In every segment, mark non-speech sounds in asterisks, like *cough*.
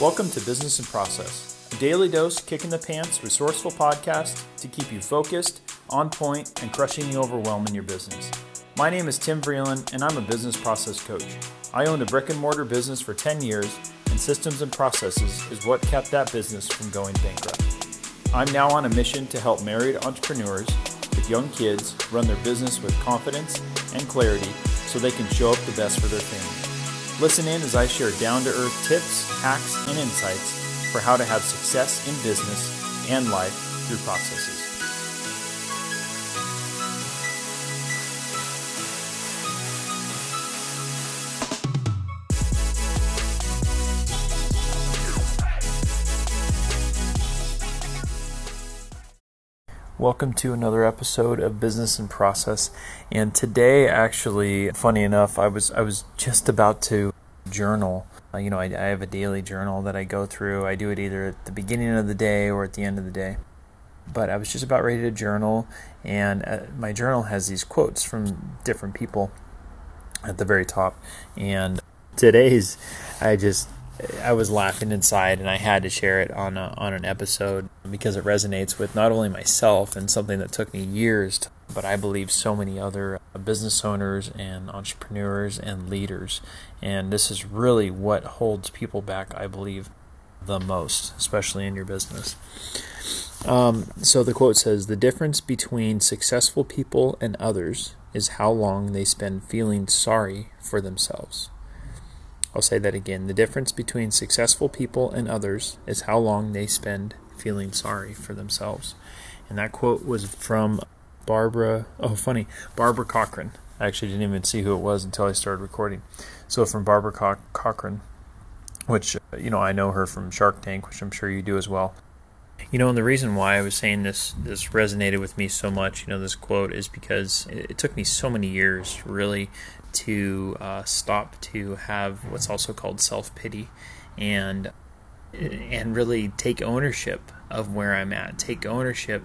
Welcome to Business and Process, a daily dose, kick in the pants, resourceful podcast to keep you focused, on point, and crushing the overwhelm in your business. My name is Tim Vreeland, and I'm a business process coach. I owned a brick and mortar business for 10 years, and systems and processes is what kept that business from going bankrupt. I'm now on a mission to help married entrepreneurs with young kids run their business with confidence and clarity so they can show up the best for their family. Listen in as I share down to earth tips, hacks, and insights for how to have success in business and life through processes. Welcome to another episode of Business and Process. And today, actually, funny enough, I was I was just about to journal. Uh, you know, I, I have a daily journal that I go through. I do it either at the beginning of the day or at the end of the day. But I was just about ready to journal, and uh, my journal has these quotes from different people at the very top. And today's, I just I was laughing inside, and I had to share it on a, on an episode because it resonates with not only myself and something that took me years, to, but I believe so many other uh, business owners and entrepreneurs and leaders. And this is really what holds people back, I believe, the most, especially in your business. Um, so the quote says The difference between successful people and others is how long they spend feeling sorry for themselves. I'll say that again. The difference between successful people and others is how long they spend feeling sorry for themselves. And that quote was from Barbara. Oh, funny. Barbara Cochran. I actually didn't even see who it was until I started recording. So, from Barbara Co- Corcoran, which, uh, you know, I know her from Shark Tank, which I'm sure you do as well. You know, and the reason why I was saying this this resonated with me so much, you know, this quote is because it, it took me so many years really to uh, stop to have what's also called self pity, and and really take ownership of where I'm at, take ownership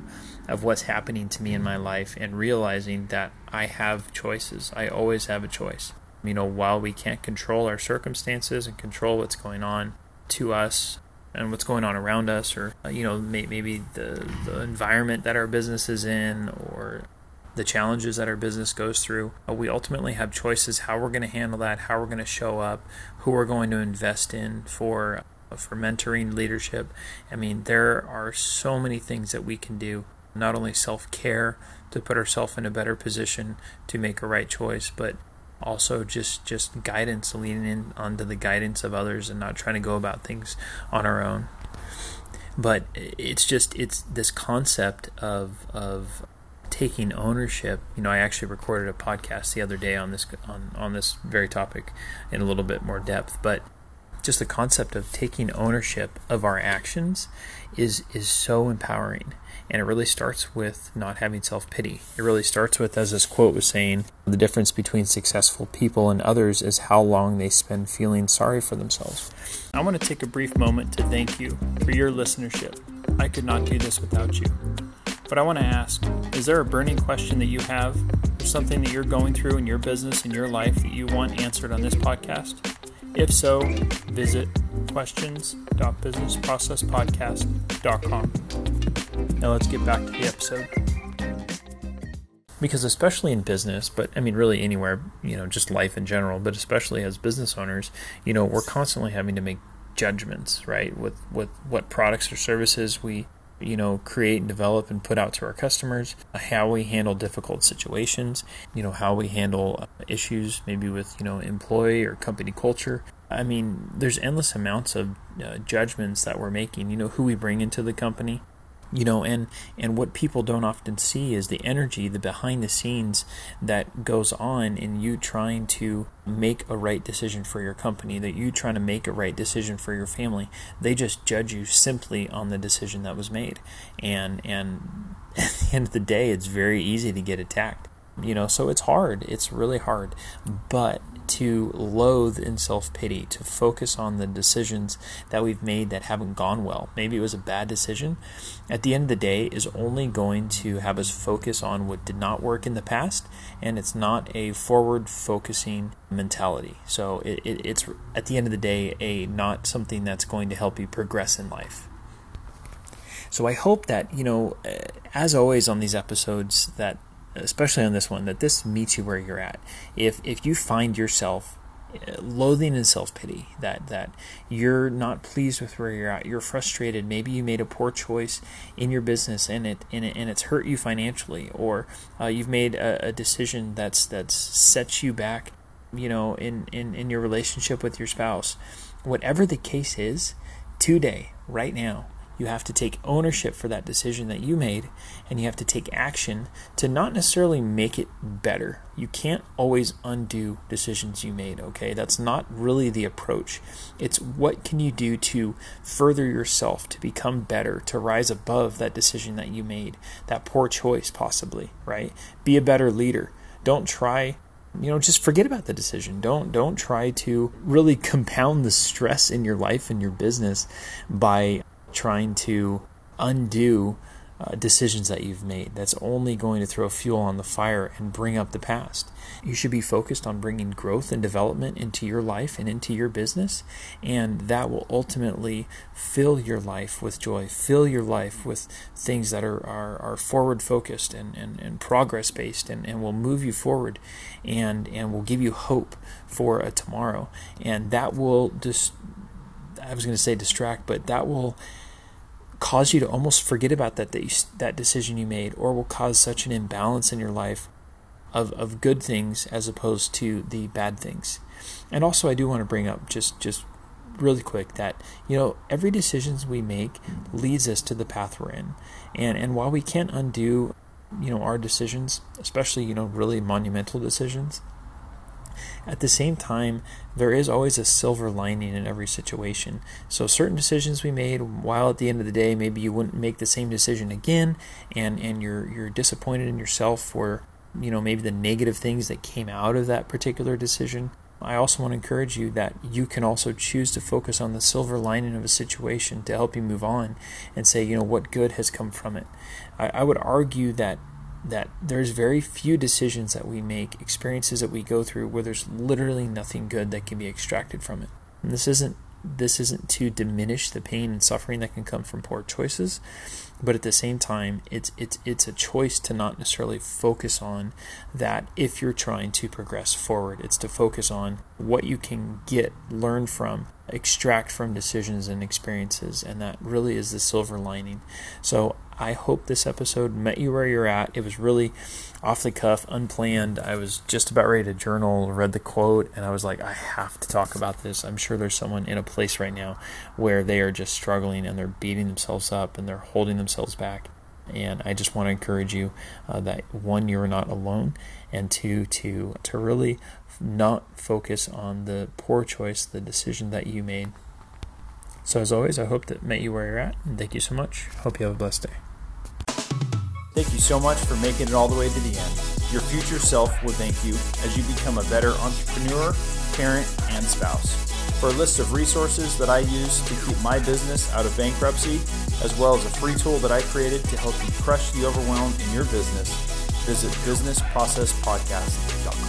of what's happening to me in my life, and realizing that I have choices. I always have a choice. You know, while we can't control our circumstances and control what's going on to us and what's going on around us, or you know, maybe the the environment that our business is in, or the challenges that our business goes through. We ultimately have choices how we're going to handle that, how we're going to show up, who we're going to invest in for for mentoring leadership. I mean, there are so many things that we can do. Not only self-care to put ourselves in a better position to make a right choice, but also just just guidance, leaning in onto the guidance of others and not trying to go about things on our own. But it's just it's this concept of of taking ownership. You know, I actually recorded a podcast the other day on this on on this very topic in a little bit more depth, but just the concept of taking ownership of our actions is is so empowering. And it really starts with not having self-pity. It really starts with as this quote was saying the difference between successful people and others is how long they spend feeling sorry for themselves. I want to take a brief moment to thank you for your listenership. I could not do this without you. But I want to ask is there a burning question that you have, or something that you're going through in your business, in your life that you want answered on this podcast? If so, visit questions.businessprocesspodcast.com. Now let's get back to the episode. Because especially in business, but I mean really anywhere, you know, just life in general, but especially as business owners, you know, we're constantly having to make judgments, right? With with what products or services we you know, create and develop and put out to our customers, how we handle difficult situations, you know, how we handle uh, issues maybe with, you know, employee or company culture. I mean, there's endless amounts of uh, judgments that we're making, you know, who we bring into the company, you know and and what people don't often see is the energy the behind the scenes that goes on in you trying to make a right decision for your company that you trying to make a right decision for your family. They just judge you simply on the decision that was made. And and *laughs* at the end of the day it's very easy to get attacked you know so it's hard. It's really hard. But to loathe in self pity, to focus on the decisions that we've made that haven't gone well. Maybe it was a bad decision. At the end of the day, is only going to have us focus on what did not work in the past, and it's not a forward focusing mentality. So it, it, it's at the end of the day a not something that's going to help you progress in life. So I hope that you know, eh, as always on these episodes, that especially on this one, that this meets you where you're at. If if you find yourself uh, loathing and self pity, that that you're not pleased with where you're at, you're frustrated. Maybe you made a poor choice in your business and it and, it, and it's hurt you financially, or uh, you've made a, a decision that's that's set you back, you know, in, in in your relationship with your spouse. Whatever the case is, today, right now, you have to take ownership for that decision that you made, and you have to take action to not necessarily make it better. You can't always undo decisions you made, okay? That's not really the approach. It's what can you do to further yourself, to become better, to rise above that decision that you made, that poor choice, possibly, right? Be a better leader. Don't try you know just forget about the decision don't don't try to really compound the stress in your life and your business by trying to undo uh, decisions that you've made. That's only going to throw fuel on the fire and bring up the past. You should be focused on bringing growth and development into your life and into your business, and that will ultimately fill your life with joy, fill your life with things that are, are, are forward focused and, and, and progress based and, and will move you forward and, and will give you hope for a tomorrow. And that will just, I was going to say distract, but that will cause you to almost forget about that that, you, that decision you made, or will cause such an imbalance in your life of, of good things as opposed to the bad things. And also, I do want to bring up just just really quick that you know every decisions we make leads us to the path we're in, and and while we can't undo you know our decisions, especially you know really monumental decisions, at the same time, there is always a silver lining in every situation. So, certain decisions we made, while at the end of the day, maybe you wouldn't make the same decision again, and, and you're, you're disappointed in yourself for, you know, maybe the negative things that came out of that particular decision. I also want to encourage you that you can also choose to focus on the silver lining of a situation to help you move on and say, you know, what good has come from it. I, I would argue that that there's very few decisions that we make, experiences that we go through where there's literally nothing good that can be extracted from it. And this isn't this isn't to diminish the pain and suffering that can come from poor choices, but at the same time, it's it's it's a choice to not necessarily focus on that if you're trying to progress forward. It's to focus on what you can get, learn from, extract from decisions and experiences, and that really is the silver lining. So I hope this episode met you where you're at. It was really off the cuff, unplanned. I was just about ready to journal, read the quote, and I was like, I have to talk about this. I'm sure there's someone in a place right now where they are just struggling and they're beating themselves up and they're holding themselves back. And I just want to encourage you uh, that one, you're not alone, and two, to to really not focus on the poor choice, the decision that you made. So as always, I hope that met you where you're at, and thank you so much. Hope you have a blessed day. Thank you so much for making it all the way to the end. Your future self will thank you as you become a better entrepreneur, parent, and spouse. For a list of resources that I use to keep my business out of bankruptcy, as well as a free tool that I created to help you crush the overwhelm in your business, visit businessprocesspodcast.com.